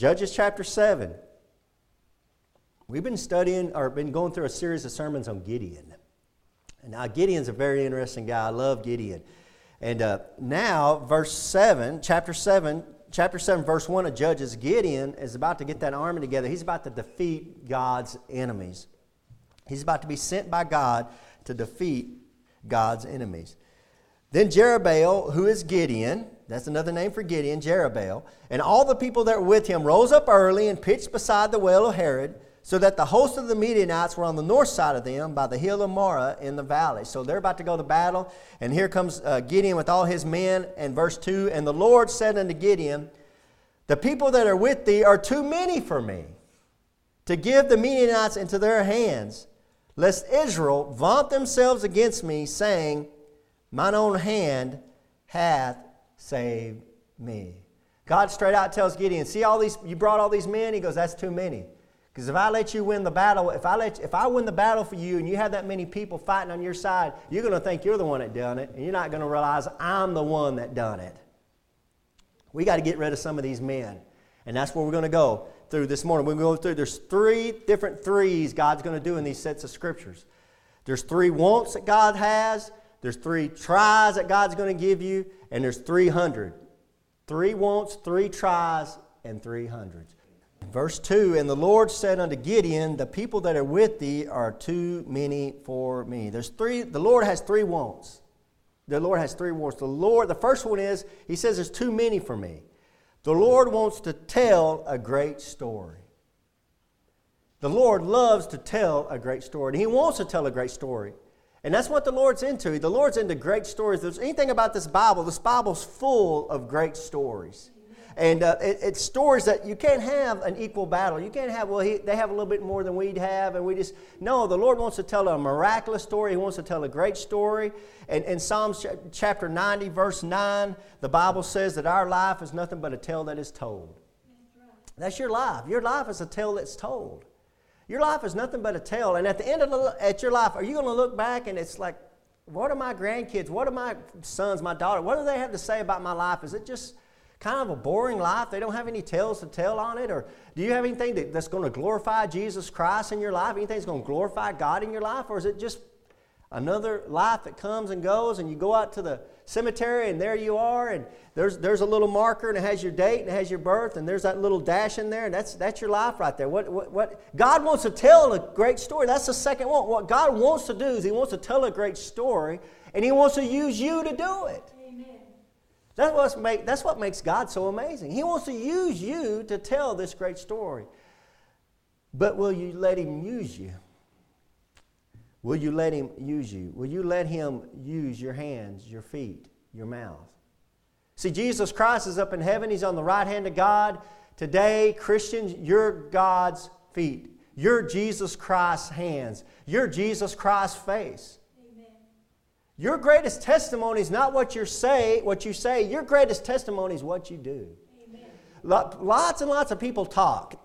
Judges chapter 7. We've been studying or been going through a series of sermons on Gideon. And now, Gideon's a very interesting guy. I love Gideon. And uh, now, verse 7, chapter 7, chapter 7, verse 1 of Judges, Gideon is about to get that army together. He's about to defeat God's enemies. He's about to be sent by God to defeat God's enemies. Then Jerubbaal, who is Gideon, that's another name for Gideon, Jerubbaal, and all the people that were with him rose up early and pitched beside the well of Harod, so that the host of the Midianites were on the north side of them by the hill of Moreh in the valley. So they're about to go to battle, and here comes uh, Gideon with all his men. And verse 2 And the Lord said unto Gideon, The people that are with thee are too many for me to give the Midianites into their hands, lest Israel vaunt themselves against me, saying, Mine own hand hath saved me. God straight out tells Gideon, See all these, you brought all these men? He goes, That's too many. Because if I let you win the battle, if I, let, if I win the battle for you and you have that many people fighting on your side, you're going to think you're the one that done it, and you're not going to realize I'm the one that done it. We got to get rid of some of these men. And that's where we're going to go through this morning. We're going to go through, there's three different threes God's going to do in these sets of scriptures. There's three wants that God has, there's three tries that God's going to give you, and there's 300. Three wants, three tries, and three hundreds. Verse 2 And the Lord said unto Gideon, The people that are with thee are too many for me. There's three, the Lord has three wants. The Lord has three wants. The Lord, the first one is, He says, There's too many for me. The Lord wants to tell a great story. The Lord loves to tell a great story, and He wants to tell a great story. And that's what the Lord's into. The Lord's into great stories. If there's anything about this Bible, this Bible's full of great stories. And uh, it, it's stories that you can't have an equal battle. You can't have, well, he, they have a little bit more than we'd have, and we just, no, the Lord wants to tell a miraculous story. He wants to tell a great story. And in Psalms chapter 90, verse 9, the Bible says that our life is nothing but a tale that is told. That's your life. Your life is a tale that's told. Your life is nothing but a tale. And at the end of the, at your life, are you going to look back and it's like, what are my grandkids? What are my sons, my daughter? What do they have to say about my life? Is it just kind of a boring life? They don't have any tales to tell on it? Or do you have anything that, that's going to glorify Jesus Christ in your life? Anything that's going to glorify God in your life? Or is it just another life that comes and goes and you go out to the cemetery and there you are and there's, there's a little marker and it has your date and it has your birth and there's that little dash in there and that's, that's your life right there. What, what, what, God wants to tell a great story. That's the second one. What God wants to do is He wants to tell a great story and He wants to use you to do it. That's, what's make, that's what makes God so amazing. He wants to use you to tell this great story. But will you let Him use you? Will you let Him use you? Will you let Him use your hands, your feet, your mouth? See, Jesus Christ is up in heaven. He's on the right hand of God. Today, Christians, you're God's feet. You're Jesus Christ's hands. You're Jesus Christ's face. Your greatest testimony is not what you say, what you say. Your greatest testimony is what you do. Lots and lots of people talk.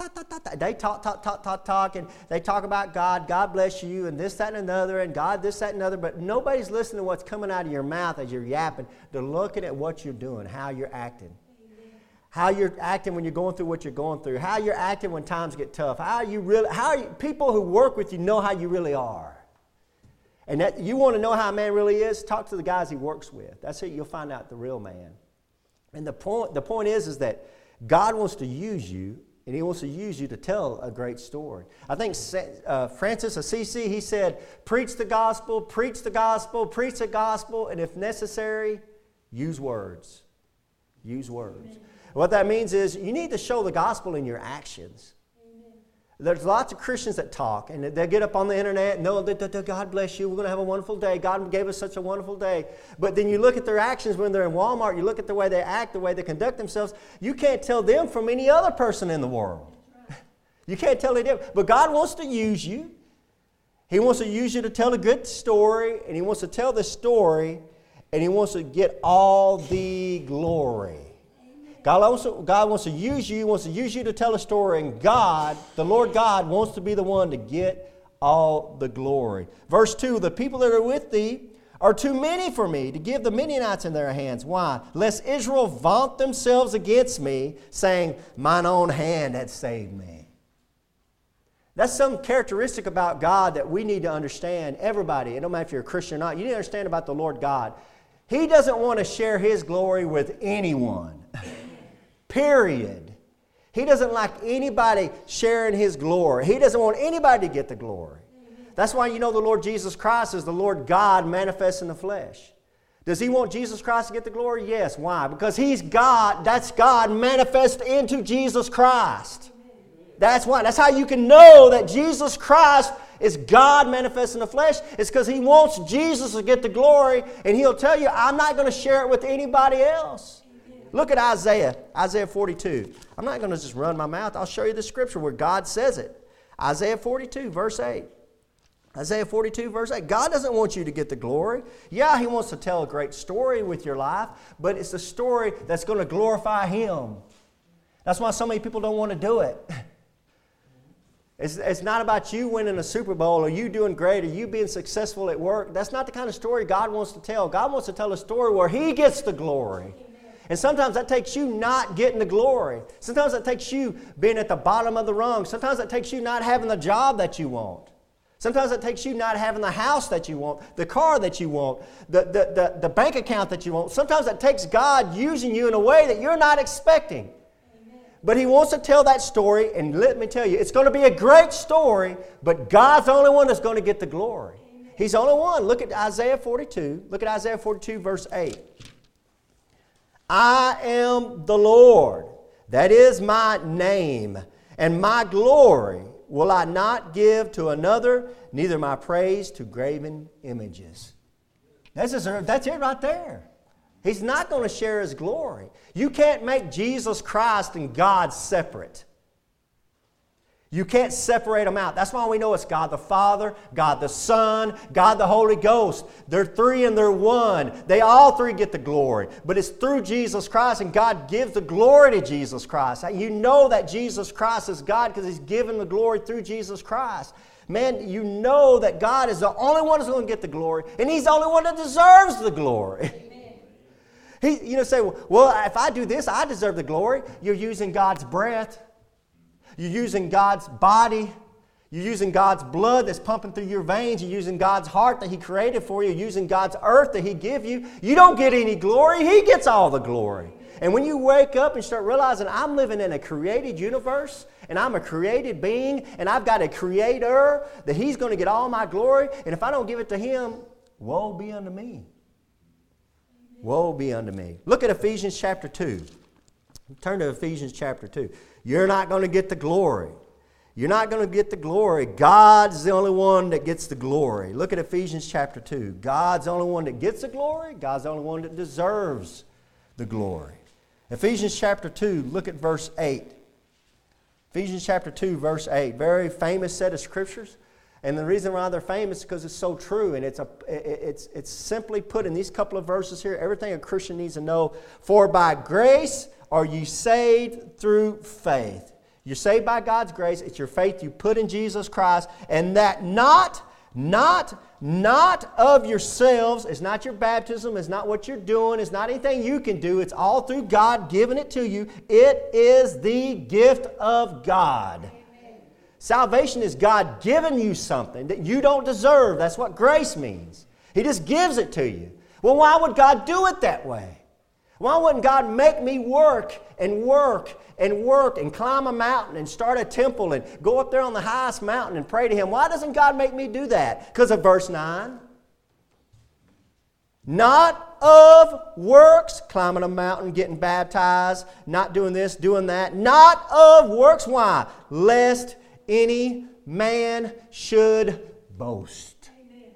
They talk, talk, talk, talk, talk, and they talk about God, God bless you, and this, that, and another, and God, this, that, and another, but nobody's listening to what's coming out of your mouth as you're yapping. They're looking at what you're doing, how you're acting. How you're acting when you're going through what you're going through, how you're acting when times get tough, how you really, how you, people who work with you know how you really are. And that you want to know how a man really is, talk to the guys he works with. That's it, you'll find out the real man. And the point, the point is, is that God wants to use you, and he wants to use you to tell a great story. I think uh, Francis Assisi, he said, preach the gospel, preach the gospel, preach the gospel, and if necessary, use words. Use words. Amen. What that means is you need to show the gospel in your actions. There's lots of Christians that talk and they get up on the internet, no, God bless you, we're going to have a wonderful day. God gave us such a wonderful day. But then you look at their actions when they're in Walmart, you look at the way they act, the way they conduct themselves, you can't tell them from any other person in the world. you can't tell them. But God wants to use you. He wants to use you to tell a good story, and He wants to tell the story, and He wants to get all the glory. God wants, to, God wants to use you, wants to use you to tell a story, and God, the Lord God, wants to be the one to get all the glory. Verse 2 The people that are with thee are too many for me to give the Midianites in their hands. Why? Lest Israel vaunt themselves against me, saying, Mine own hand had saved me. That's some characteristic about God that we need to understand. Everybody, it don't matter if you're a Christian or not, you need to understand about the Lord God. He doesn't want to share His glory with anyone. Period. He doesn't like anybody sharing His glory. He doesn't want anybody to get the glory. That's why you know the Lord Jesus Christ is the Lord God manifest in the flesh. Does he want Jesus Christ to get the glory? Yes. Why? Because he's God. That's God manifest into Jesus Christ. That's why. That's how you can know that Jesus Christ is God manifest in the flesh. It's because he wants Jesus to get the glory, and he'll tell you, I'm not going to share it with anybody else. Look at Isaiah, Isaiah 42. I'm not going to just run my mouth. I'll show you the scripture where God says it. Isaiah 42, verse 8. Isaiah 42, verse 8. God doesn't want you to get the glory. Yeah, He wants to tell a great story with your life, but it's a story that's going to glorify Him. That's why so many people don't want to do it. It's, it's not about you winning a Super Bowl or you doing great or you being successful at work. That's not the kind of story God wants to tell. God wants to tell a story where He gets the glory. And sometimes that takes you not getting the glory. Sometimes that takes you being at the bottom of the rung. Sometimes that takes you not having the job that you want. Sometimes it takes you not having the house that you want, the car that you want, the, the, the, the bank account that you want. Sometimes it takes God using you in a way that you're not expecting. Amen. But He wants to tell that story, and let me tell you, it's going to be a great story, but God's the only one that's going to get the glory. Amen. He's the only one. Look at Isaiah 42. Look at Isaiah 42, verse 8. I am the Lord, that is my name, and my glory will I not give to another, neither my praise to graven images. That's, that's it right there. He's not going to share his glory. You can't make Jesus Christ and God separate. You can't separate them out. That's why we know it's God the Father, God the Son, God the Holy Ghost. They're three and they're one. They all three get the glory. But it's through Jesus Christ, and God gives the glory to Jesus Christ. You know that Jesus Christ is God because He's given the glory through Jesus Christ. Man, you know that God is the only one who's going to get the glory, and He's the only one that deserves the glory. He, you know, say, well, if I do this, I deserve the glory. You're using God's breath. You're using God's body. You're using God's blood that's pumping through your veins. You're using God's heart that He created for you. You're using God's earth that He give you. You don't get any glory. He gets all the glory. And when you wake up and start realizing I'm living in a created universe and I'm a created being and I've got a creator that He's going to get all my glory, and if I don't give it to Him, woe be unto me. Woe be unto me. Look at Ephesians chapter 2. Turn to Ephesians chapter 2. You're not going to get the glory. You're not going to get the glory. God's the only one that gets the glory. Look at Ephesians chapter 2. God's the only one that gets the glory. God's the only one that deserves the glory. Ephesians chapter 2, look at verse 8. Ephesians chapter 2, verse 8. Very famous set of scriptures. And the reason why they're famous is because it's so true. And it's, a, it's, it's simply put in these couple of verses here everything a Christian needs to know. For by grace are you saved through faith? You're saved by God's grace. It's your faith you put in Jesus Christ, and that not, not, not of yourselves. It's not your baptism. It's not what you're doing. It's not anything you can do. It's all through God giving it to you. It is the gift of God. Salvation is God giving you something that you don't deserve. That's what grace means. He just gives it to you. Well, why would God do it that way? Why wouldn't God make me work and work and work and climb a mountain and start a temple and go up there on the highest mountain and pray to Him? Why doesn't God make me do that? Because of verse 9. Not of works, climbing a mountain, getting baptized, not doing this, doing that. Not of works. Why? Lest any man should boast. Amen.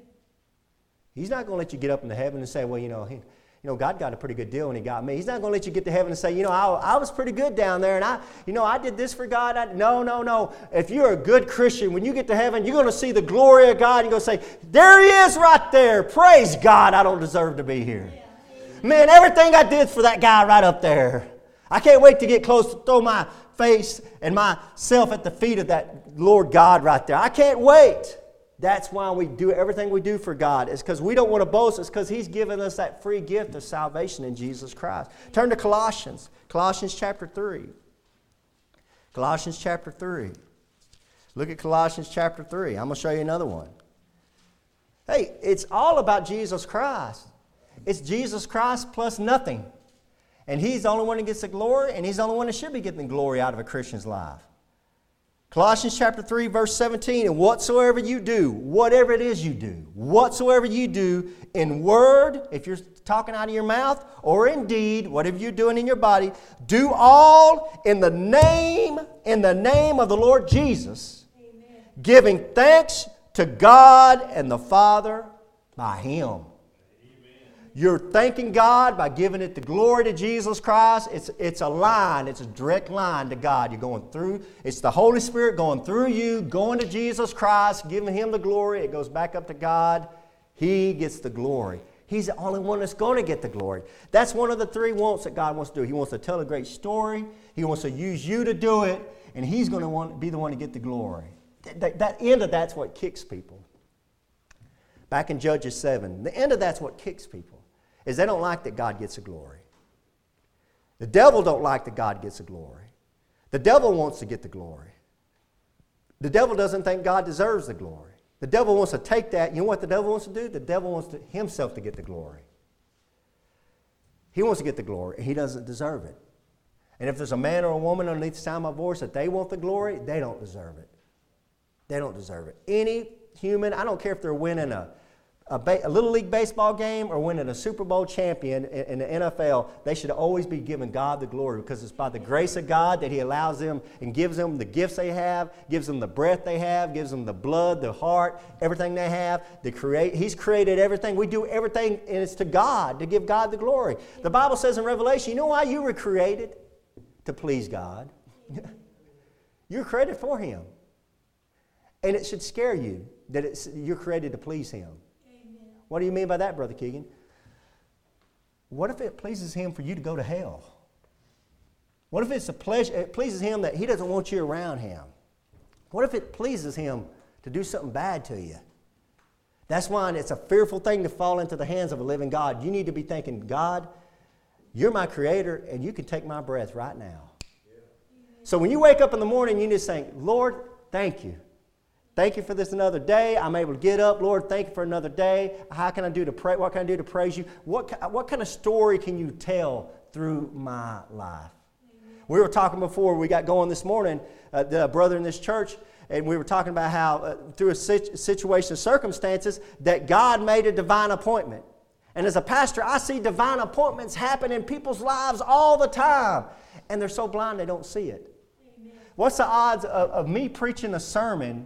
He's not going to let you get up into heaven and say, well, you know, he, you know, God got a pretty good deal when He got me. He's not going to let you get to heaven and say, you know, I, I was pretty good down there, and I, you know, I did this for God. I, no, no, no. If you're a good Christian, when you get to heaven, you're going to see the glory of God. And you're going to say, there He is right there. Praise God. I don't deserve to be here. Man, everything I did for that guy right up there. I can't wait to get close to throw my face and myself at the feet of that Lord God right there. I can't wait. That's why we do everything we do for God. It's because we don't want to boast. It's because He's given us that free gift of salvation in Jesus Christ. Turn to Colossians, Colossians chapter 3. Colossians chapter 3. Look at Colossians chapter 3. I'm going to show you another one. Hey, it's all about Jesus Christ. It's Jesus Christ plus nothing. And He's the only one that gets the glory, and He's the only one that should be getting the glory out of a Christian's life. Colossians chapter 3, verse 17, and whatsoever you do, whatever it is you do, whatsoever you do in word, if you're talking out of your mouth, or in deed, whatever you're doing in your body, do all in the name, in the name of the Lord Jesus, Amen. giving thanks to God and the Father by Him. You're thanking God by giving it the glory to Jesus Christ. It's, it's a line, it's a direct line to God. You're going through, it's the Holy Spirit going through you, going to Jesus Christ, giving Him the glory. It goes back up to God. He gets the glory. He's the only one that's going to get the glory. That's one of the three wants that God wants to do. He wants to tell a great story, He wants to use you to do it, and He's going to want, be the one to get the glory. That, that end of that's what kicks people. Back in Judges 7, the end of that's what kicks people is they don't like that God gets the glory. The devil don't like that God gets the glory. The devil wants to get the glory. The devil doesn't think God deserves the glory. The devil wants to take that. You know what the devil wants to do? The devil wants to, himself to get the glory. He wants to get the glory, and he doesn't deserve it. And if there's a man or a woman underneath the sound of my voice that they want the glory, they don't deserve it. They don't deserve it. Any human, I don't care if they're winning a a, ba- a, little league baseball game or winning a Super Bowl champion in, in, the NFL, they should always be giving God the glory because it's by the grace of God that He allows them and gives them the gifts they have, gives them the breath they have, gives them the blood, the heart, everything they have. The create, he's created everything. We do everything, and it's to God to give God the glory. The Bible says in Revelation, you know why you were created? To please God. you're created for Him. And it should scare you that you're created to please Him. What do you mean by that, Brother Keegan? What if it pleases him for you to go to hell? What if it's a pleasure, it pleases him that he doesn't want you around him? What if it pleases him to do something bad to you? That's why it's a fearful thing to fall into the hands of a living God. You need to be thinking, God, you're my creator and you can take my breath right now. So when you wake up in the morning, you just think, Lord, thank you. Thank you for this another day. I'm able to get up. Lord, thank you for another day. How can I do to pray? What can I do to praise you? What, what kind of story can you tell through my life? We were talking before we got going this morning, uh, the brother in this church, and we were talking about how uh, through a situation of circumstances that God made a divine appointment. And as a pastor, I see divine appointments happen in people's lives all the time, and they're so blind they don't see it. Amen. What's the odds of, of me preaching a sermon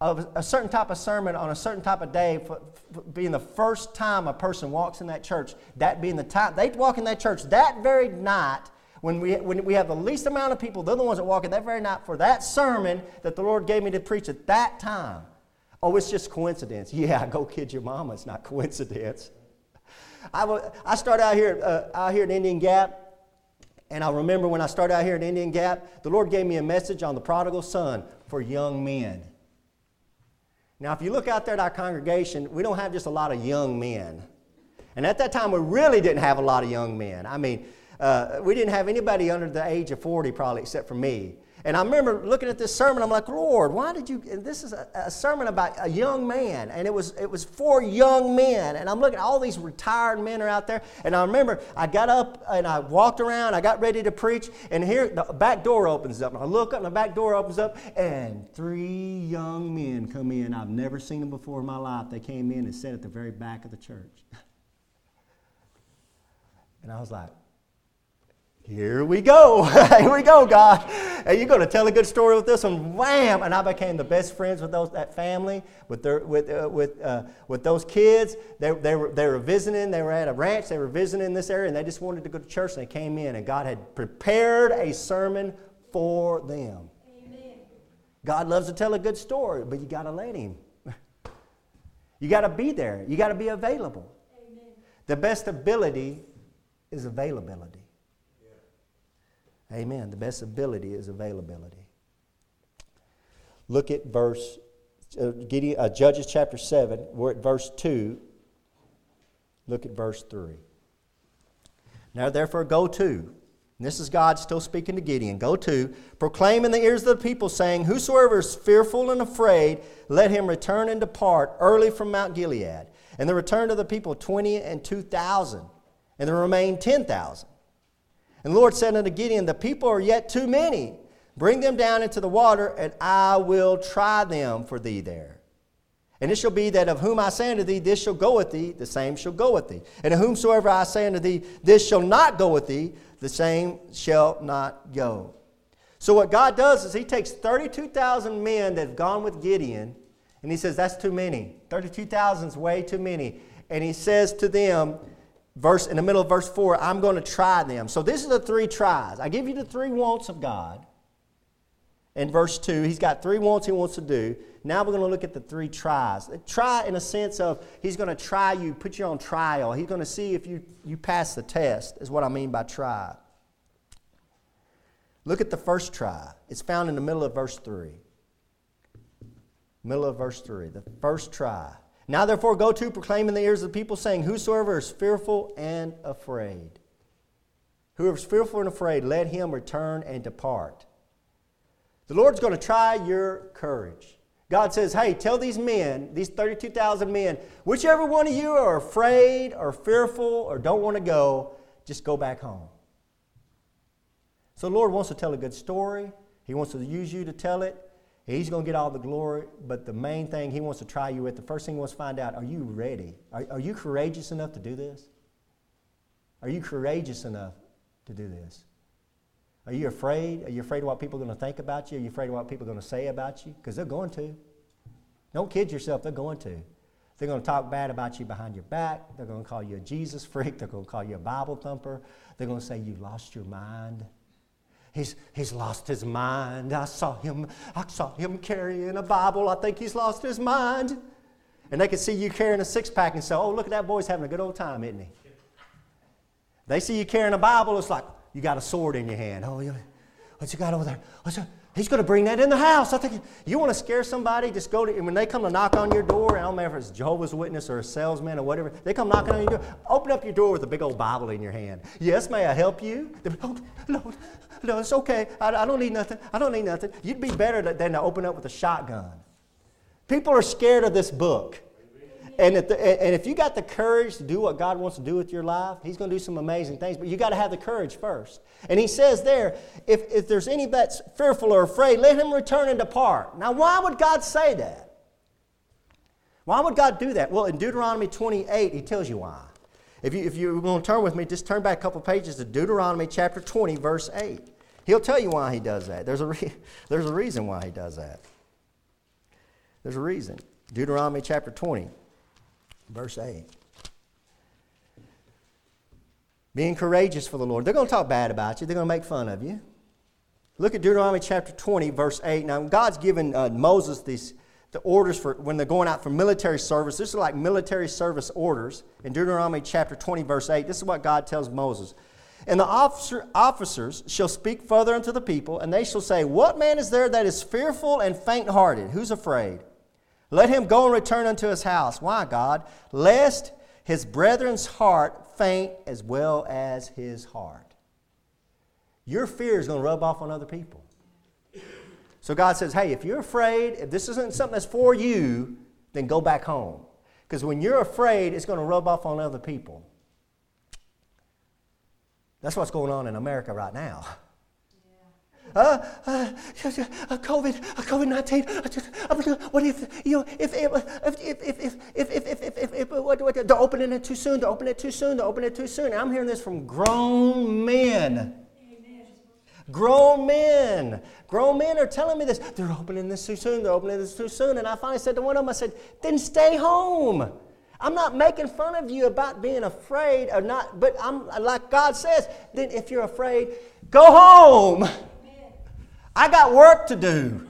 of a certain type of sermon on a certain type of day for, for being the first time a person walks in that church, that being the time they walk in that church that very night when we, when we have the least amount of people, they're the ones that walk in that very night for that sermon that the Lord gave me to preach at that time. Oh, it's just coincidence. Yeah, go kid your mama. It's not coincidence. I, w- I started out here, uh, out here at Indian Gap, and I remember when I started out here at Indian Gap, the Lord gave me a message on the prodigal son for young men. Now, if you look out there at our congregation, we don't have just a lot of young men. And at that time, we really didn't have a lot of young men. I mean, uh, we didn't have anybody under the age of 40 probably except for me. And I remember looking at this sermon, I'm like, Lord, why did you? this is a, a, sermon about a young man, and it was, it was for young men. And I'm looking, all these retired men are out there. And I remember I got up and I walked around, I got ready to preach, and here the back door opens up. And I look up, and the back door opens up, and three young men come in. I've never seen them before in my life. They came in and sat at the very back of the church. and I was like, here we go. Here we go, God. And you're going to tell a good story with this one. Wham! And I became the best friends with those, that family, with, their, with, uh, with, uh, with those kids. They, they, were, they were visiting. They were at a ranch. They were visiting this area, and they just wanted to go to church. And they came in, and God had prepared a sermon for them. Amen. God loves to tell a good story, but you got to let Him. you got to be there. You got to be available. Amen. The best ability is availability. Amen. The best ability is availability. Look at verse uh, Gideon, uh, Judges chapter 7, we're at verse 2. Look at verse 3. Now, therefore, go to. this is God still speaking to Gideon. Go to, proclaim in the ears of the people, saying, Whosoever is fearful and afraid, let him return and depart early from Mount Gilead. And the return of the people 20 and 2,000, and the remain 10,000. And the Lord said unto Gideon, The people are yet too many. Bring them down into the water, and I will try them for thee there. And it shall be that of whom I say unto thee, This shall go with thee, the same shall go with thee. And of whomsoever I say unto thee, This shall not go with thee, the same shall not go. So, what God does is He takes 32,000 men that have gone with Gideon, and He says, That's too many. 32,000 is way too many. And He says to them, verse in the middle of verse 4 i'm going to try them. So this is the three tries. I give you the three wants of god. In verse 2 he's got three wants he wants to do. Now we're going to look at the three tries. Try in a sense of he's going to try you put you on trial. He's going to see if you, you pass the test is what i mean by try. Look at the first try. It's found in the middle of verse 3 middle of verse 3 the first try now therefore go to proclaim in the ears of the people, saying, Whosoever is fearful and afraid. Whoever is fearful and afraid, let him return and depart. The Lord's going to try your courage. God says, Hey, tell these men, these 32,000 men, whichever one of you are afraid or fearful or don't want to go, just go back home. So the Lord wants to tell a good story. He wants to use you to tell it. He's going to get all the glory, but the main thing he wants to try you with, the first thing he wants to find out, are you ready? Are, are you courageous enough to do this? Are you courageous enough to do this? Are you afraid? Are you afraid of what people are going to think about you? Are you afraid of what people are going to say about you? Because they're going to. Don't kid yourself, they're going to. They're going to talk bad about you behind your back. They're going to call you a Jesus freak. They're going to call you a Bible thumper. They're going to say you lost your mind. He's, he's lost his mind. I saw him, I saw him carrying a Bible. I think he's lost his mind. And they can see you carrying a six pack and say, Oh, look at that boy's having a good old time, isn't he? They see you carrying a Bible, it's like you got a sword in your hand. Oh, what you got over there? What's He's going to bring that in the house. I think you want to scare somebody, just go to, when they come to knock on your door, I don't matter if it's Jehovah's Witness or a salesman or whatever, they come knocking on your door, open up your door with a big old Bible in your hand. Yes, may I help you? Oh, no, no, it's okay. I, I don't need nothing. I don't need nothing. You'd be better than to open up with a shotgun. People are scared of this book. And if, the, and if you got the courage to do what God wants to do with your life, He's going to do some amazing things. But you got to have the courage first. And He says there, if, if there's any that's fearful or afraid, let him return and depart. Now, why would God say that? Why would God do that? Well, in Deuteronomy 28, He tells you why. If you, if you want to turn with me, just turn back a couple pages to Deuteronomy chapter 20, verse 8. He'll tell you why He does that. There's a, re- there's a reason why He does that. There's a reason. Deuteronomy chapter 20. Verse 8. Being courageous for the Lord. They're going to talk bad about you, they're going to make fun of you. Look at Deuteronomy chapter 20, verse 8. Now, God's given uh, Moses these, the orders for when they're going out for military service. This is like military service orders. In Deuteronomy chapter 20, verse 8, this is what God tells Moses. And the officer, officers shall speak further unto the people, and they shall say, What man is there that is fearful and faint hearted? Who's afraid? Let him go and return unto his house. Why, God? Lest his brethren's heart faint as well as his heart. Your fear is going to rub off on other people. So God says, hey, if you're afraid, if this isn't something that's for you, then go back home. Because when you're afraid, it's going to rub off on other people. That's what's going on in America right now. Uh, uh, COVID, COVID nineteen. What if you know, if if if if if if if, if, if, if what, what, they're opening it too soon? They're opening it too soon. They're opening it too soon. I'm hearing this from grown men. Amen. Grown men, grown men are telling me this. They're opening this too soon. They're opening this too soon. And I finally said to one of them, I said, "Then stay home." I'm not making fun of you about being afraid or not, but I'm like God says. Then if you're afraid, go home. I got work to do.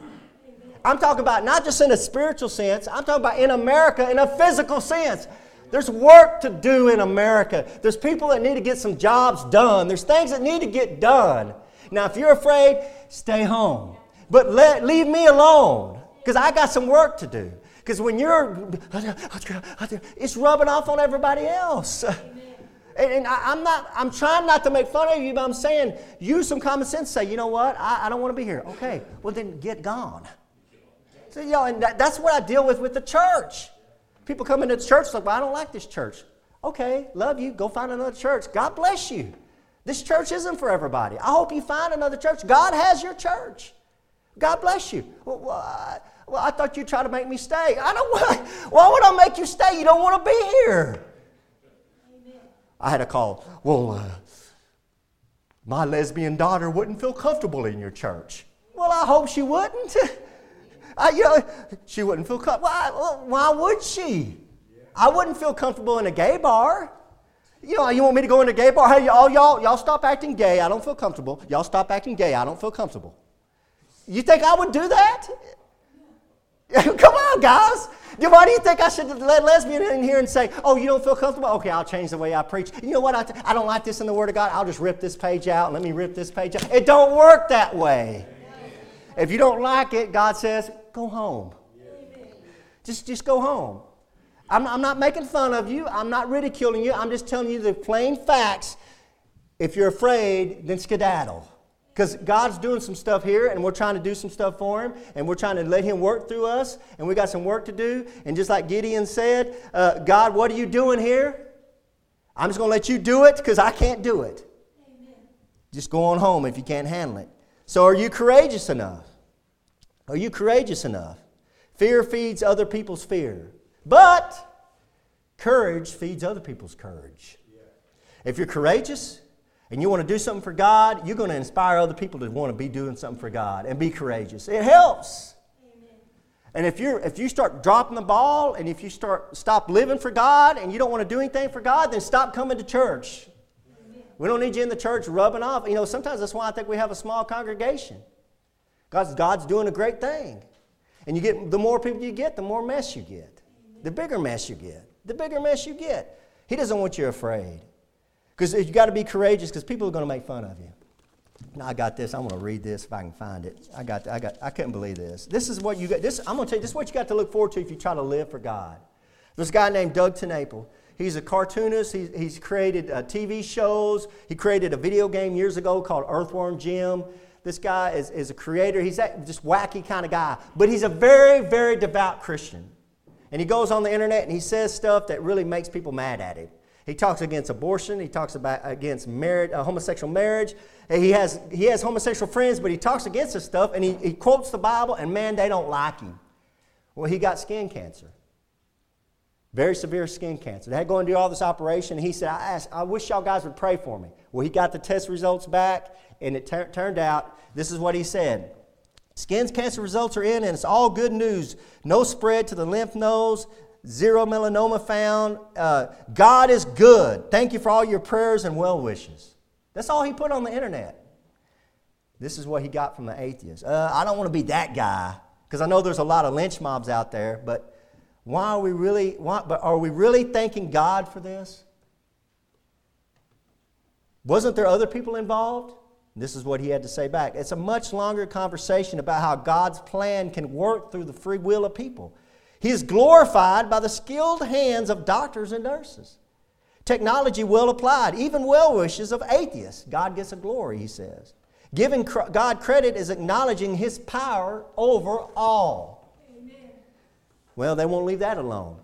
I'm talking about not just in a spiritual sense, I'm talking about in America in a physical sense. There's work to do in America. There's people that need to get some jobs done. There's things that need to get done. Now, if you're afraid, stay home. But let, leave me alone. Because I got some work to do. Because when you're, it's rubbing off on everybody else. And, I, am not, I'm trying not to make fun of you, but I'm saying use some common sense. Say, you know what? I, I don't want to be here. Okay, well then get gone. So, you know, and that, that's what I deal with with the church. People come into church like, well, I don't like this church. Okay, love you. Go find another church. God bless you. This church isn't for everybody. I hope you find another church. God has your church. God bless you. Well, well, I, well, I thought you'd try to make me stay. I don't want. Why would I make you stay? You don't want to be here. I had a call. Well, uh, my lesbian daughter wouldn't feel comfortable in your church. Well, I hope she wouldn't. I, you know, she wouldn't feel comfortable. Why, why would she? I wouldn't feel comfortable in a gay bar. You know, you want me to go in a gay bar? Hey, y'all, y'all, y'all stop acting gay. I don't feel comfortable. Y'all stop acting gay. I don't feel comfortable. You think I would do that? Come on, guys. Why do you think I should let lesbian in here and say, oh, you don't feel comfortable? Okay, I'll change the way I preach. You know what? I t- I don't like this in the Word of God. I'll just rip this page out let me rip this page out. It don't work that way. If you don't like it, God says, go home. Just, just go home. I'm, I'm not making fun of you. I'm not ridiculing you. I'm just telling you the plain facts. If you're afraid, then skedaddle. Because God's doing some stuff here, and we're trying to do some stuff for Him, and we're trying to let Him work through us, and we got some work to do. And just like Gideon said, uh, God, what are you doing here? I'm just going to let you do it because I can't do it. Amen. Just go on home if you can't handle it. So, are you courageous enough? Are you courageous enough? Fear feeds other people's fear, but courage feeds other people's courage. If you're courageous, and you want to do something for God, you're going to inspire other people to want to be doing something for God and be courageous. It helps. Amen. And if you're, if you start dropping the ball and if you start stop living for God and you don't want to do anything for God, then stop coming to church. Amen. We don't need you in the church rubbing off. You know, sometimes that's why I think we have a small congregation. God's God's doing a great thing. And you get the more people you get, the more mess you get. The bigger mess you get. The bigger mess you get. He doesn't want you afraid. Because you got to be courageous because people are going to make fun of you. Now I got this. I'm going to read this if I can find it. I got. I got. I couldn't believe this. This is what you got. This I'm going to tell you. This is what you got to look forward to if you try to live for God. There's a guy named Doug TenNapel. He's a cartoonist. He's, he's created uh, TV shows. He created a video game years ago called Earthworm Jim. This guy is, is a creator. He's that just wacky kind of guy. But he's a very, very devout Christian. And he goes on the internet and he says stuff that really makes people mad at him. He talks against abortion. He talks about against marriage, uh, homosexual marriage. He has, he has homosexual friends, but he talks against this stuff and he, he quotes the Bible, and man, they don't like him. Well, he got skin cancer. Very severe skin cancer. They had to go and do all this operation. He said, I, asked, I wish y'all guys would pray for me. Well, he got the test results back, and it ter- turned out this is what he said Skin cancer results are in, and it's all good news. No spread to the lymph nodes, zero melanoma found. Uh, God is good. Thank you for all your prayers and well wishes. That's all he put on the internet. This is what he got from the atheist. Uh, I don't want to be that guy because I know there's a lot of lynch mobs out there, but why are we really, why, but are we really thanking God for this? Wasn't there other people involved? This is what he had to say back. It's a much longer conversation about how God's plan can work through the free will of people. He is glorified by the skilled hands of doctors and nurses. Technology well applied, even well wishes of atheists. God gets a glory, he says. Giving God credit is acknowledging his power over all. Amen. Well, they won't leave that alone.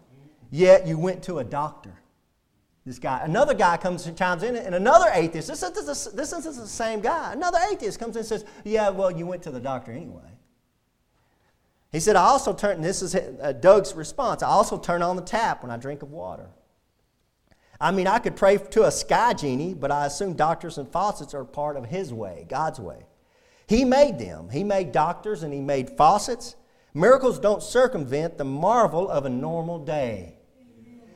Yet you went to a doctor. This guy, another guy comes and chimes in, and another atheist, this, this, this, this is the same guy, another atheist comes in and says, Yeah, well, you went to the doctor anyway. He said, I also turn, this is uh, Doug's response, I also turn on the tap when I drink of water. I mean, I could pray to a sky genie, but I assume doctors and faucets are part of his way, God's way. He made them. He made doctors and he made faucets. Miracles don't circumvent the marvel of a normal day.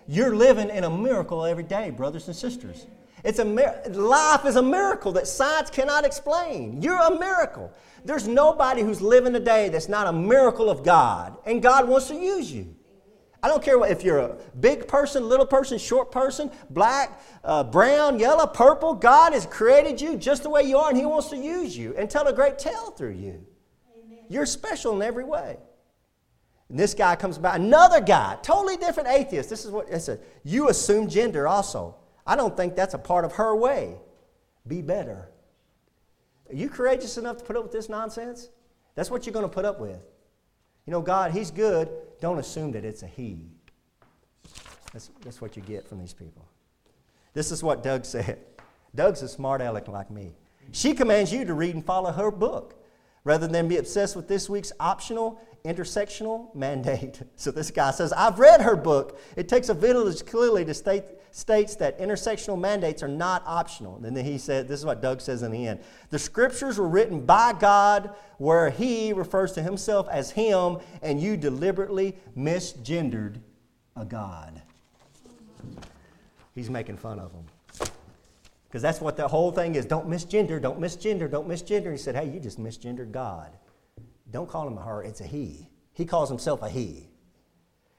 You're living in a miracle every day, brothers and sisters. It's a life is a miracle that science cannot explain. You're a miracle. There's nobody who's living today that's not a miracle of God, and God wants to use you. I don't care what, if you're a big person, little person, short person, black, uh, brown, yellow, purple. God has created you just the way you are, and He wants to use you and tell a great tale through you. Amen. You're special in every way. And this guy comes by, another guy, totally different atheist. This is what it says. You assume gender also. I don't think that's a part of her way. Be better. Are you courageous enough to put up with this nonsense? That's what you're going to put up with. You know, God, He's good. Don't assume that it's a He. That's, that's what you get from these people. This is what Doug said. Doug's a smart aleck like me. She commands you to read and follow her book rather than be obsessed with this week's optional intersectional mandate. So this guy says, I've read her book. It takes a village clearly to state states that intersectional mandates are not optional. And then he said, this is what Doug says in the end. The scriptures were written by God where he refers to himself as him, and you deliberately misgendered a God. He's making fun of them. Because that's what the whole thing is. Don't misgender, don't misgender, don't misgender. He said, hey, you just misgendered God. Don't call him a her, it's a he. He calls himself a he.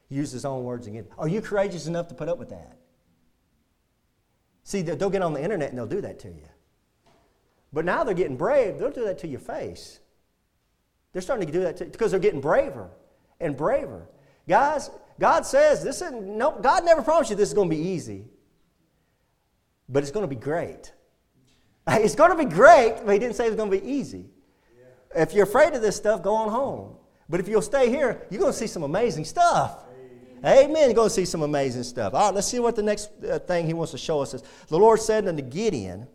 He his own words again. Are you courageous enough to put up with that? See, they'll get on the internet and they'll do that to you. But now they're getting brave. They'll do that to your face. They're starting to do that because they're getting braver and braver. Guys, God says this isn't, no, God never promised you this is going to be easy but it's going to be great. It's going to be great, but he didn't say it was going to be easy. Yeah. If you're afraid of this stuff, go on home. But if you'll stay here, you're going to see some amazing stuff. Amen. You're going to see some amazing stuff. All right, let's see what the next uh, thing he wants to show us is. The Lord said unto Gideon,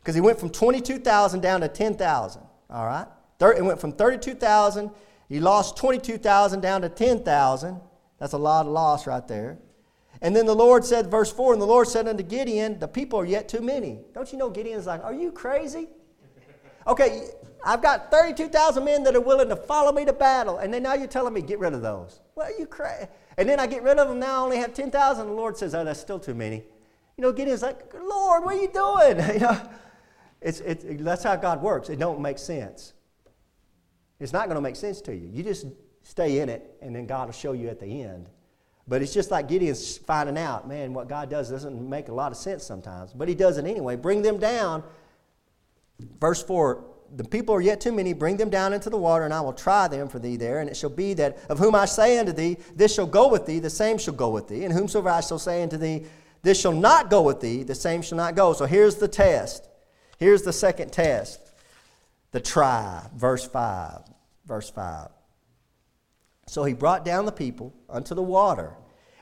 because he went from 22,000 down to 10,000. All right? It went from 32,000, he lost 22,000 down to 10,000. That's a lot of loss right there. And then the Lord said, verse 4, and the Lord said unto Gideon, The people are yet too many. Don't you know Gideon's like, Are you crazy? Okay, I've got 32,000 men that are willing to follow me to battle, and then now you're telling me get rid of those. Well, you crazy. And then I get rid of them, now I only have 10,000. The Lord says, Oh, that's still too many. You know, Gideon's like, Lord, what are you doing? you know, it's, it's, that's how God works. It don't make sense. It's not going to make sense to you. You just stay in it, and then God will show you at the end. But it's just like Gideon's finding out, man, what God does doesn't make a lot of sense sometimes. But he does it anyway. Bring them down. Verse 4 The people are yet too many. Bring them down into the water, and I will try them for thee there. And it shall be that of whom I say unto thee, This shall go with thee, the same shall go with thee. And whomsoever I shall say unto thee, This shall not go with thee, the same shall not go. So here's the test. Here's the second test the try. Verse 5. Verse 5. So he brought down the people unto the water.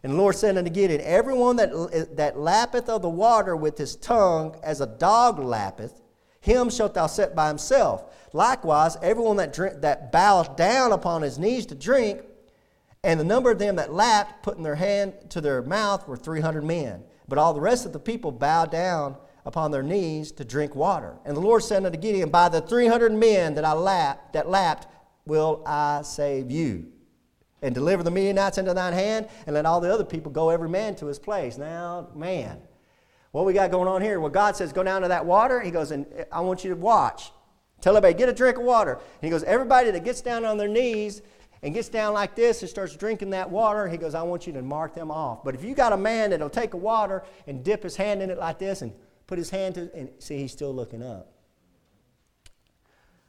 And the Lord said unto Gideon, Everyone that, that lappeth of the water with his tongue as a dog lappeth, him shalt thou set by himself. Likewise, everyone that, drink, that bows down upon his knees to drink, and the number of them that lapped, putting their hand to their mouth, were 300 men. But all the rest of the people bowed down upon their knees to drink water. And the Lord said unto Gideon, By the 300 men that I lapped, that lapped, will I save you and deliver the Midianites into thine hand, and let all the other people go every man to his place. Now, man, what we got going on here? Well, God says, go down to that water. He goes, and I want you to watch. Tell everybody, get a drink of water. And he goes, everybody that gets down on their knees and gets down like this and starts drinking that water, he goes, I want you to mark them off. But if you got a man that'll take a water and dip his hand in it like this and put his hand to, and see, he's still looking up.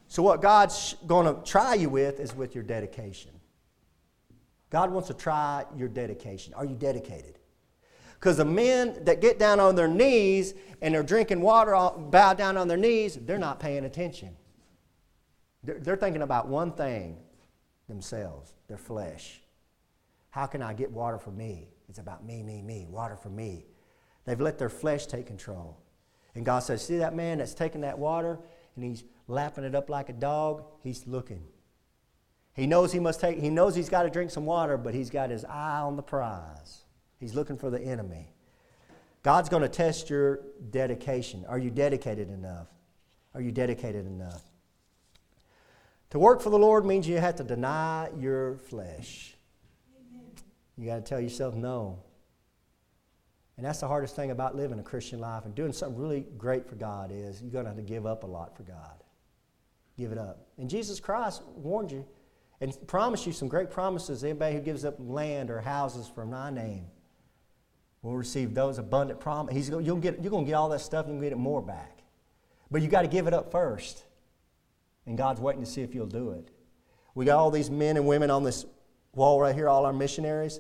So, what God's going to try you with is with your dedication. God wants to try your dedication. Are you dedicated? Because the men that get down on their knees and they're drinking water, bow down on their knees, they're not paying attention. They're, they're thinking about one thing themselves, their flesh. How can I get water for me? It's about me, me, me, water for me. They've let their flesh take control. And God says, See that man that's taking that water and he's lapping it up like a dog? He's looking. He knows he must take, he knows he's got to drink some water, but he's got his eye on the prize. He's looking for the enemy. God's going to test your dedication. Are you dedicated enough? Are you dedicated enough? To work for the Lord means you have to deny your flesh. You got to tell yourself no. And that's the hardest thing about living a Christian life and doing something really great for God is you're going to have to give up a lot for God. Give it up. And Jesus Christ warned you and promised you some great promises. Anybody who gives up land or houses for my name will receive those abundant promises. You'll get, you're going to get all that stuff and get it more back. But you got to give it up first. And God's waiting to see if you'll do it. We got all these men and women on this wall right here, all our missionaries.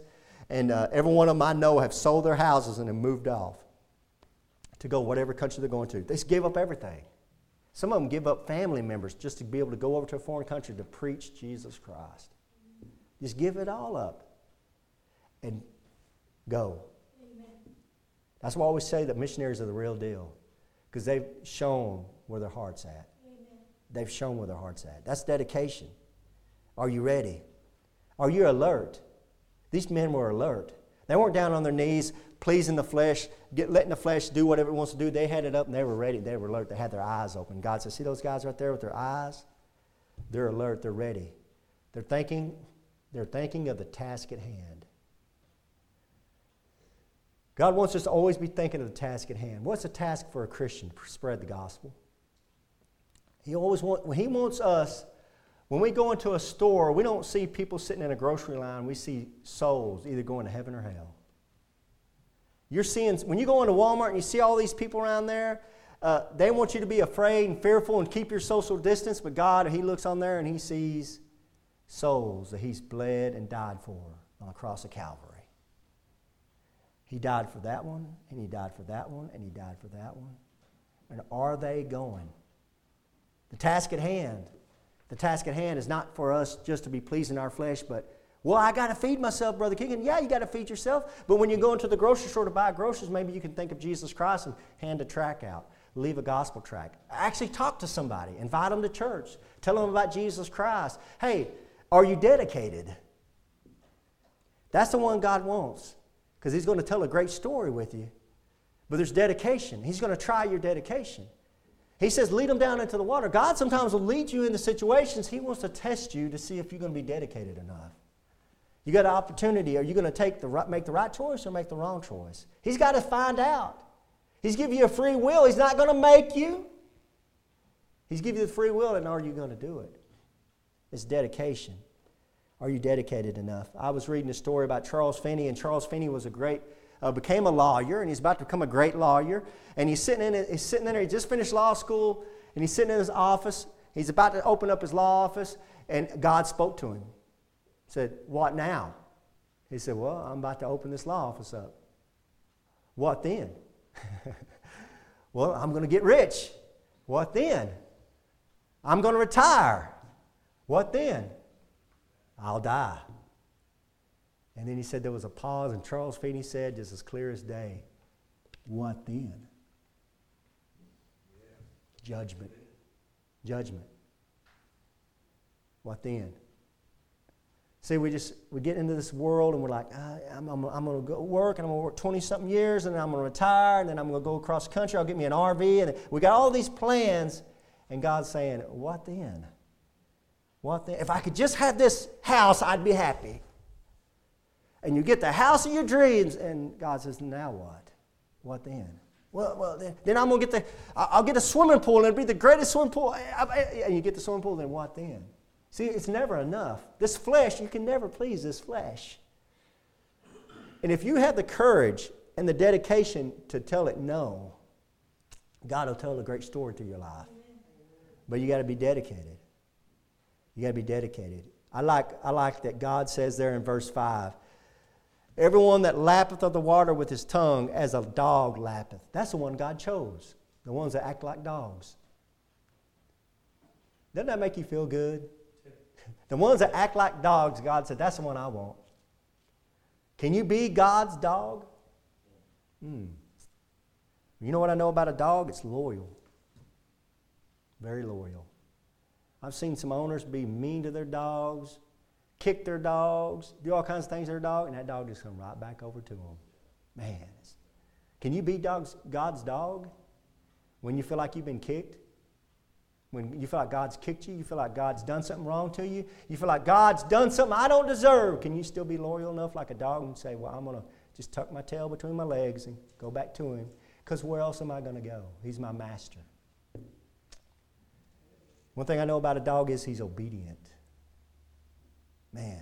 And uh, every one of them I know have sold their houses and have moved off to go whatever country they're going to. They gave up everything. Some of them give up family members just to be able to go over to a foreign country to preach Jesus Christ. Just give it all up and go. That's why I always say that missionaries are the real deal because they've shown where their heart's at. Amen. They've shown where their heart's at. That's dedication. Are you ready? Are you alert? These men were alert. They weren't down on their knees, pleasing the flesh, get, letting the flesh do whatever it wants to do. They had it up and they were ready. They were alert. They had their eyes open. God said, See those guys right there with their eyes? They're alert. They're ready. They're thinking, they're thinking of the task at hand. God wants us to always be thinking of the task at hand. What's the task for a Christian? Spread the gospel. He always want, He wants us when we go into a store, we don't see people sitting in a grocery line. We see souls either going to heaven or hell. You're seeing, when you go into Walmart and you see all these people around there, uh, they want you to be afraid and fearful and keep your social distance, but God, He looks on there and He sees souls that He's bled and died for on the cross of Calvary. He died for that one, and He died for that one, and He died for that one. And are they going? The task at hand the task at hand is not for us just to be pleasing our flesh, but, well, I got to feed myself, Brother King. And yeah, you got to feed yourself. But when you go into the grocery store to buy groceries, maybe you can think of Jesus Christ and hand a track out. Leave a gospel track. Actually, talk to somebody. Invite them to church. Tell them about Jesus Christ. Hey, are you dedicated? That's the one God wants because He's going to tell a great story with you. But there's dedication. He's going to try your dedication. He says, lead them down into the water. God sometimes will lead you into situations He wants to test you to see if you're going to be dedicated enough. You got an opportunity. Are you going to take the right, make the right choice or make the wrong choice? He's got to find out. He's giving you a free will. He's not going to make you. He's giving you the free will, and are you going to do it? It's dedication. Are you dedicated enough? I was reading a story about Charles Finney, and Charles Finney was a great uh, became a lawyer, and he's about to become a great lawyer. And he's sitting in, he's sitting in there. He just finished law school, and he's sitting in his office. He's about to open up his law office, and God spoke to him. Said, "What now?" He said, "Well, I'm about to open this law office up." What then? well, I'm going to get rich. What then? I'm going to retire. What then? I'll die. And then he said there was a pause, and Charles Finney said, just as clear as day, What then? Judgment. Judgment. What then? See, we just we get into this world and we're like, ah, I'm, I'm, I'm going to go work and I'm going to work 20 something years and then I'm going to retire and then I'm going to go across the country. I'll get me an RV. And we got all these plans. And God's saying, What then? If I could just have this house, I'd be happy and you get the house of your dreams, and God says, now what? What then? Well, well then, then I'm going to get the, I'll get a swimming pool, and it'll be the greatest swimming pool. And you get the swimming pool, then what then? See, it's never enough. This flesh, you can never please this flesh. And if you have the courage and the dedication to tell it no, God will tell a great story to your life. But you got to be dedicated. You got to be dedicated. I like, I like that God says there in verse 5 Everyone that lappeth of the water with his tongue as a dog lappeth. That's the one God chose. The ones that act like dogs. Doesn't that make you feel good? The ones that act like dogs, God said, that's the one I want. Can you be God's dog? Hmm. You know what I know about a dog? It's loyal. Very loyal. I've seen some owners be mean to their dogs, kick their dogs, do all kinds of things to their dog, and that dog just come right back over to them. Man, can you be dogs, God's dog when you feel like you've been kicked? When you feel like God's kicked you, you feel like God's done something wrong to you, you feel like God's done something I don't deserve. Can you still be loyal enough like a dog and say, Well, I'm going to just tuck my tail between my legs and go back to him? Because where else am I going to go? He's my master. One thing I know about a dog is he's obedient. Man,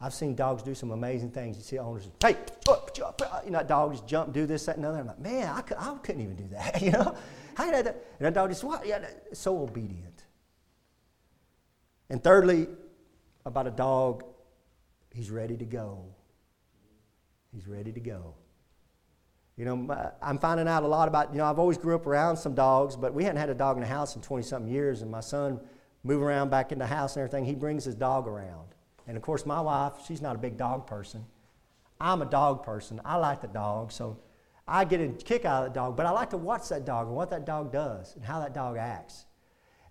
I've seen dogs do some amazing things. You see owners, hey, uh, up, up, uh, you know, dogs jump, do this, that, and other. I'm like, man, I, could, I couldn't even do that, you know? How did that? And that dog just, what? Yeah, so obedient. And thirdly, about a dog, he's ready to go. He's ready to go. You know, uh, I'm finding out a lot about, you know, I've always grew up around some dogs, but we hadn't had a dog in the house in 20 something years. And my son moving around back in the house and everything, he brings his dog around. And of course, my wife, she's not a big dog person. I'm a dog person. I like the dog, so I get a kick out of the dog, but I like to watch that dog and what that dog does and how that dog acts.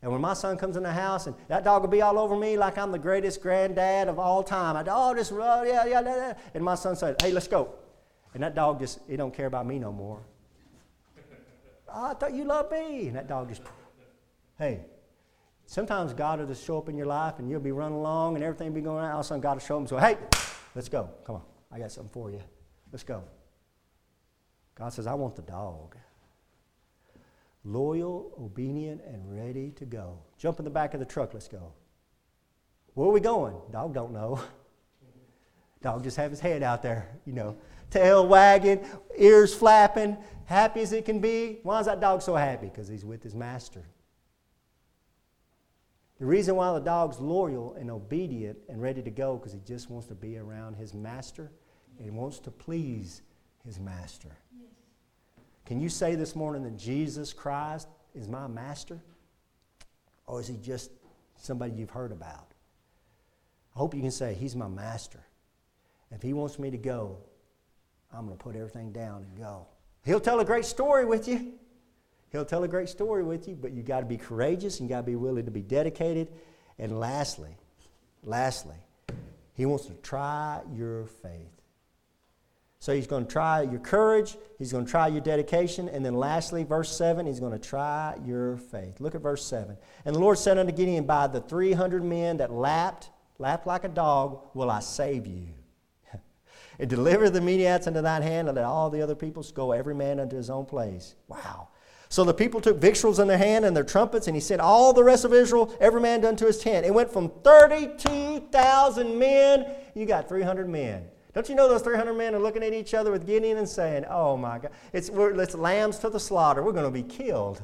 And when my son comes in the house and that dog will be all over me like I'm the greatest granddad of all time. I oh, oh, yeah, yeah, yeah. And my son said, hey, let's go. And that dog just, he don't care about me no more. oh, I thought you loved me. And that dog just, hey. Sometimes God will just show up in your life and you'll be running along and everything will be going on. All of a sudden, God will show him, say, hey, let's go. Come on. I got something for you. Let's go. God says, I want the dog. Loyal, obedient, and ready to go. Jump in the back of the truck. Let's go. Where are we going? Dog don't know. Dog just have his head out there, you know tail wagging, ears flapping, happy as it can be. Why is that dog so happy? Because he's with his master. The reason why the dog's loyal and obedient and ready to go because he just wants to be around his master and he wants to please his master. Yes. Can you say this morning that Jesus Christ is my master? Or is he just somebody you've heard about? I hope you can say, He's my master. If he wants me to go, I'm going to put everything down and go. He'll tell a great story with you. He'll tell a great story with you, but you got to be courageous and you got to be willing to be dedicated. And lastly, lastly, he wants to try your faith. So he's going to try your courage, he's going to try your dedication, and then lastly, verse 7, he's going to try your faith. Look at verse 7. And the Lord said unto Gideon, By the 300 men that lapped, lapped like a dog, will I save you and deliver the Midianites into thine hand, and let all the other peoples go, every man unto his own place. Wow. So the people took victuals in their hand and their trumpets, and he sent all the rest of Israel, every man unto his tent. It went from 32,000 men, you got 300 men. Don't you know those 300 men are looking at each other with Gideon and saying, Oh my God, it's, it's lambs to the slaughter. We're going to be killed.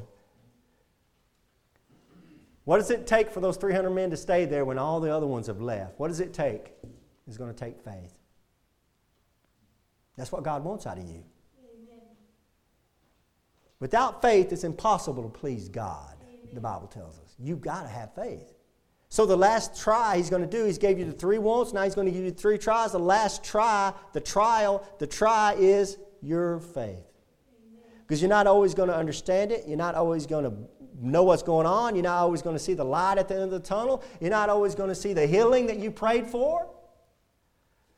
What does it take for those 300 men to stay there when all the other ones have left? What does it take? It's going to take faith. That's what God wants out of you. Amen. Without faith, it's impossible to please God, Amen. the Bible tells us. You've got to have faith. So the last try he's going to do, he's gave you the three wants, now he's going to give you three tries. The last try, the trial, the try is your faith. Because you're not always going to understand it. You're not always going to know what's going on. You're not always going to see the light at the end of the tunnel. You're not always going to see the healing that you prayed for.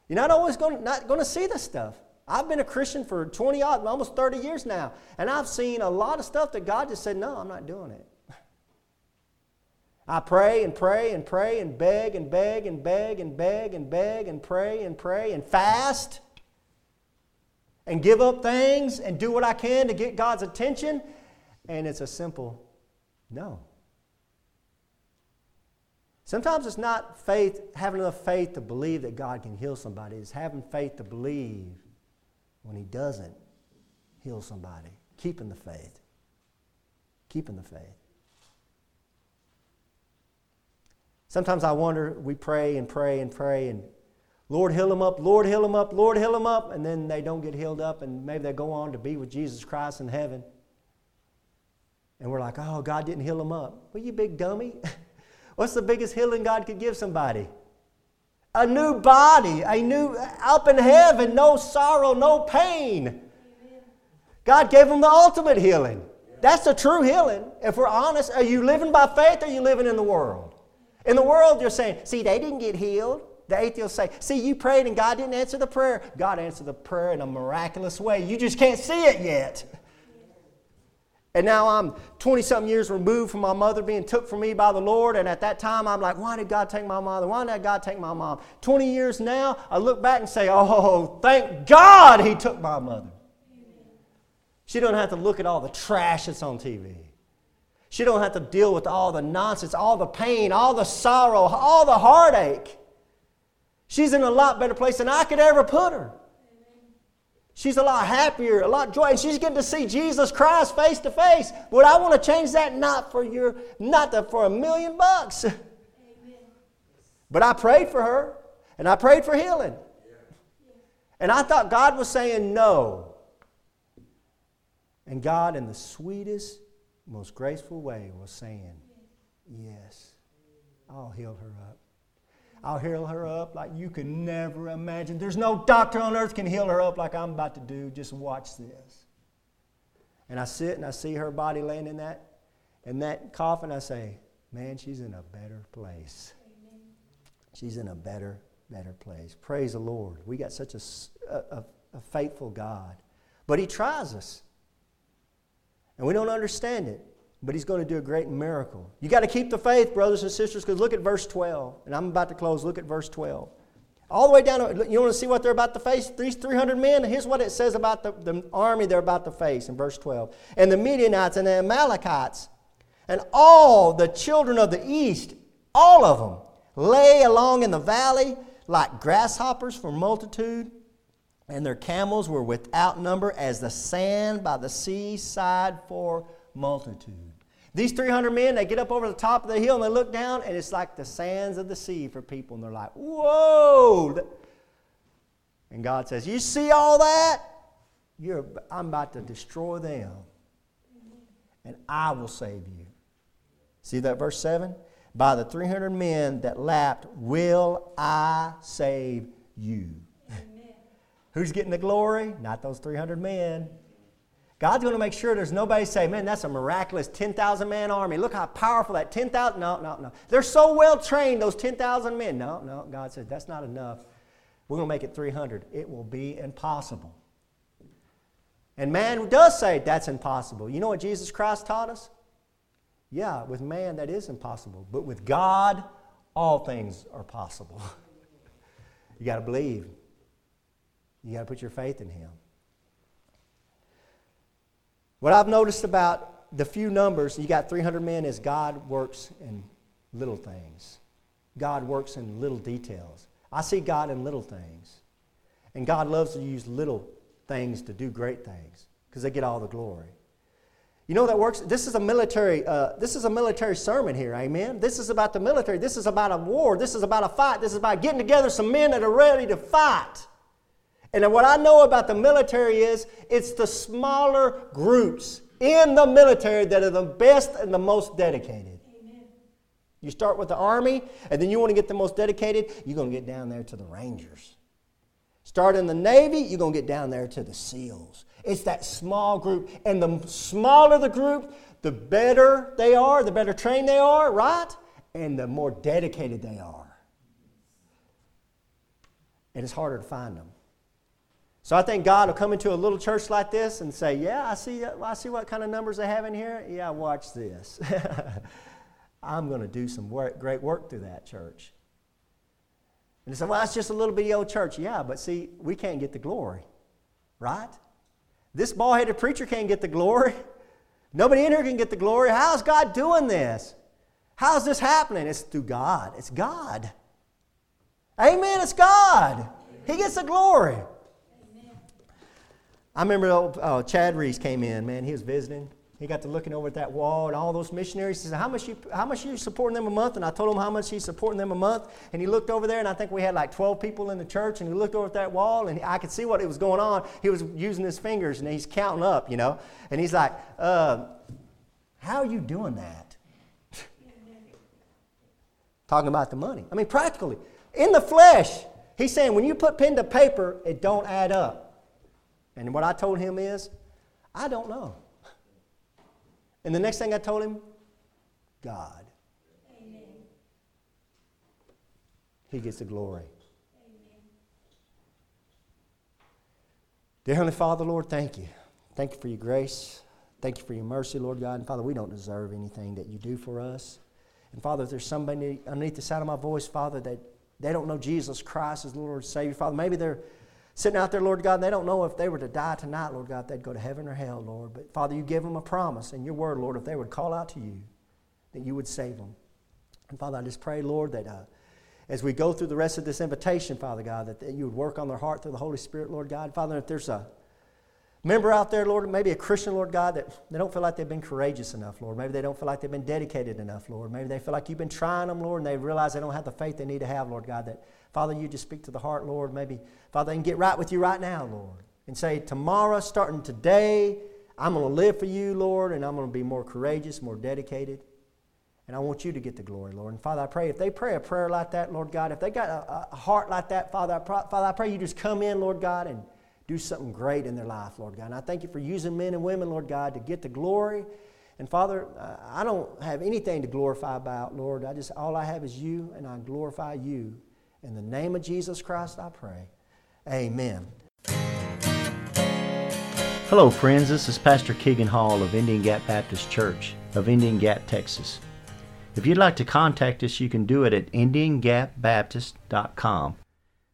You're not always going, not going to see the stuff. I've been a Christian for 20 odd, almost 30 years now, and I've seen a lot of stuff that God just said, No, I'm not doing it. I pray and pray and pray and beg and beg and beg and beg and beg and pray and pray and fast and give up things and do what I can to get God's attention, and it's a simple no. Sometimes it's not faith, having enough faith to believe that God can heal somebody. It's having faith to believe when he doesn't heal somebody. Keeping the faith. Keeping the faith. Sometimes I wonder, we pray and pray and pray and Lord, heal them up, Lord, heal them up, Lord, heal them up, and then they don't get healed up, and maybe they go on to be with Jesus Christ in heaven. And we're like, oh, God didn't heal them up. Well, you big dummy. What's the biggest healing God could give somebody? A new body, a new, up in heaven, no sorrow, no pain. God gave them the ultimate healing. That's the true healing. If we're honest, are you living by faith or are you living in the world? In the world, you're saying, see, they didn't get healed. The atheists say, see, you prayed and God didn't answer the prayer. God answered the prayer in a miraculous way. You just can't see it yet. And now I'm 20 something years removed from my mother being took from me by the Lord. And at that time, I'm like, why did God take my mother? Why did God take my mom? 20 years now, I look back and say, oh, thank God he took my mother. She don't have to look at all the trash that's on TV. She don't have to deal with all the nonsense, all the pain, all the sorrow, all the heartache. She's in a lot better place than I could ever put her. She's a lot happier, a lot joy, and she's getting to see Jesus Christ face to face. Would I want to change that not for your, not for a million bucks. Amen. But I prayed for her. And I prayed for healing. And I thought God was saying no. And God, in the sweetest, most graceful way, was saying, Yes, I'll heal her up. I'll heal her up like you can never imagine. There's no doctor on earth can heal her up like I'm about to do. Just watch this. And I sit and I see her body laying in that in that coffin. I say, man, she's in a better place. She's in a better, better place. Praise the Lord. We got such a, a, a faithful God. But He tries us. And we don't understand it but he's going to do a great miracle. You got to keep the faith, brothers and sisters, because look at verse 12. And I'm about to close. Look at verse 12. All the way down, you want to see what they're about to face? These 300 men, here's what it says about the, the army they're about to face in verse 12. And the Midianites and the Amalekites and all the children of the east, all of them, lay along in the valley like grasshoppers for multitude, and their camels were without number as the sand by the seaside for multitude. These 300 men, they get up over the top of the hill and they look down, and it's like the sands of the sea for people. And they're like, whoa! And God says, You see all that? You're, I'm about to destroy them, and I will save you. See that verse 7? By the 300 men that lapped, will I save you. Who's getting the glory? Not those 300 men. God's going to make sure there's nobody say, man, that's a miraculous 10,000 man army. Look how powerful that 10,000. No, no, no. They're so well trained, those 10,000 men. No, no. God says, that's not enough. We're going to make it 300. It will be impossible. And man does say that's impossible. You know what Jesus Christ taught us? Yeah, with man that is impossible. But with God, all things are possible. you got to believe. You got to put your faith in Him. What I've noticed about the few numbers, you got 300 men, is God works in little things. God works in little details. I see God in little things. And God loves to use little things to do great things because they get all the glory. You know that works. This is a military. Uh, this is a military sermon here. Amen. This is about the military. This is about a war. This is about a fight. This is about getting together some men that are ready to fight. And what I know about the military is it's the smaller groups in the military that are the best and the most dedicated. Amen. You start with the Army, and then you want to get the most dedicated, you're going to get down there to the Rangers. Start in the Navy, you're going to get down there to the SEALs. It's that small group. And the smaller the group, the better they are, the better trained they are, right? And the more dedicated they are. And it's harder to find them. So I think God will come into a little church like this and say, "Yeah, I see. I see what kind of numbers they have in here. Yeah, watch this. I'm going to do some work, great work through that church." And they say, "Well, it's just a little bitty old church." Yeah, but see, we can't get the glory, right? This bald-headed preacher can't get the glory. Nobody in here can get the glory. How's God doing this? How's this happening? It's through God. It's God. Amen. It's God. He gets the glory. I remember uh, Chad Reese came in, man, he was visiting. He got to looking over at that wall and all those missionaries. He said, How much you how much you supporting them a month? And I told him how much he's supporting them a month. And he looked over there, and I think we had like 12 people in the church, and he looked over at that wall, and I could see what it was going on. He was using his fingers and he's counting up, you know. And he's like, uh, How are you doing that? Talking about the money. I mean, practically. In the flesh, he's saying when you put pen to paper, it don't add up. And what I told him is, I don't know. And the next thing I told him, God. Amen. He gets the glory. Amen. Dear Heavenly Father, Lord, thank you. Thank you for your grace. Thank you for your mercy, Lord God. And Father, we don't deserve anything that you do for us. And Father, if there's somebody underneath the sound of my voice, Father, that they don't know Jesus Christ as Lord and Savior, Father, maybe they're sitting out there, Lord God, and they don't know if they were to die tonight, Lord God, they'd go to heaven or hell, Lord. But Father, you give them a promise in your word, Lord, if they would call out to you, that you would save them. And Father, I just pray, Lord, that uh, as we go through the rest of this invitation, Father God, that, that you would work on their heart through the Holy Spirit, Lord God. Father, if there's a member out there, Lord, maybe a Christian, Lord God, that they don't feel like they've been courageous enough, Lord. Maybe they don't feel like they've been dedicated enough, Lord. Maybe they feel like you've been trying them, Lord, and they realize they don't have the faith they need to have, Lord God, that, Father, you just speak to the heart, Lord. Maybe, Father, they can get right with you right now, Lord, and say, tomorrow, starting today, I'm going to live for you, Lord, and I'm going to be more courageous, more dedicated. And I want you to get the glory, Lord. And Father, I pray if they pray a prayer like that, Lord God, if they got a, a heart like that, Father I, Father, I pray you just come in, Lord God, and do something great in their life, Lord God. And I thank you for using men and women, Lord God, to get the glory. And Father, I don't have anything to glorify about, Lord. I just all I have is you, and I glorify you. In the name of Jesus Christ, I pray. Amen. Hello, friends. This is Pastor Keegan Hall of Indian Gap Baptist Church of Indian Gap, Texas. If you'd like to contact us, you can do it at IndianGapBaptist.com.